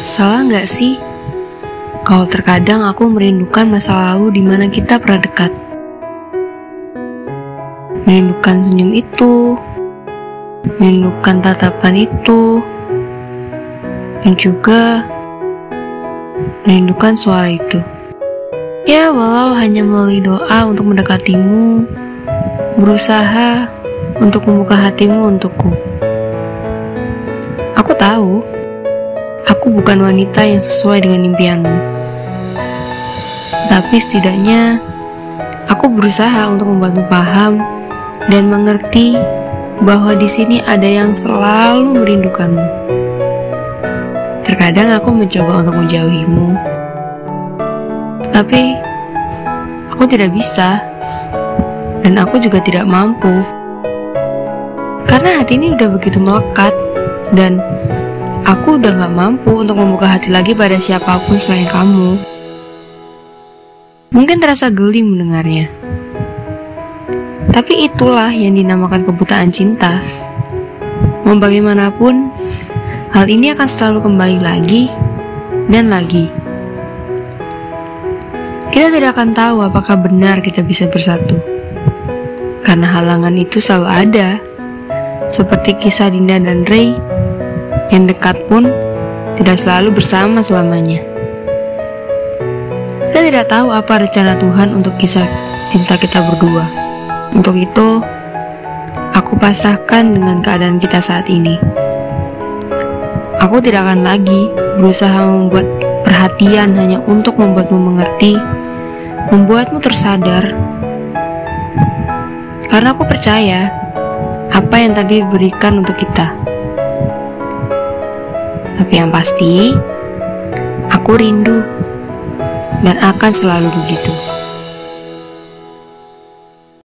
Salah nggak sih? Kalau terkadang aku merindukan masa lalu di mana kita pernah dekat. Merindukan senyum itu, merindukan tatapan itu, dan juga merindukan suara itu. Ya, walau hanya melalui doa untuk mendekatimu, berusaha untuk membuka hatimu untukku. Aku tahu, aku bukan wanita yang sesuai dengan impianmu. Tapi setidaknya, aku berusaha untuk membantu paham dan mengerti bahwa di sini ada yang selalu merindukanmu. Terkadang aku mencoba untuk menjauhimu, tapi aku tidak bisa, dan aku juga tidak mampu. Karena hati ini udah begitu melekat, dan aku udah gak mampu untuk membuka hati lagi pada siapa pun selain kamu. Mungkin terasa geli mendengarnya. Tapi itulah yang dinamakan kebutaan cinta. Mau bagaimanapun, hal ini akan selalu kembali lagi dan lagi. Kita tidak akan tahu apakah benar kita bisa bersatu. Karena halangan itu selalu ada. Seperti kisah Dinda dan Ray, yang dekat pun tidak selalu bersama selamanya. Kita tidak tahu apa rencana Tuhan untuk kisah cinta kita berdua. Untuk itu, aku pasrahkan dengan keadaan kita saat ini. Aku tidak akan lagi berusaha membuat perhatian hanya untuk membuatmu mengerti, membuatmu tersadar. Karena aku percaya apa yang tadi diberikan untuk kita. Tapi yang pasti, aku rindu dan akan selalu begitu.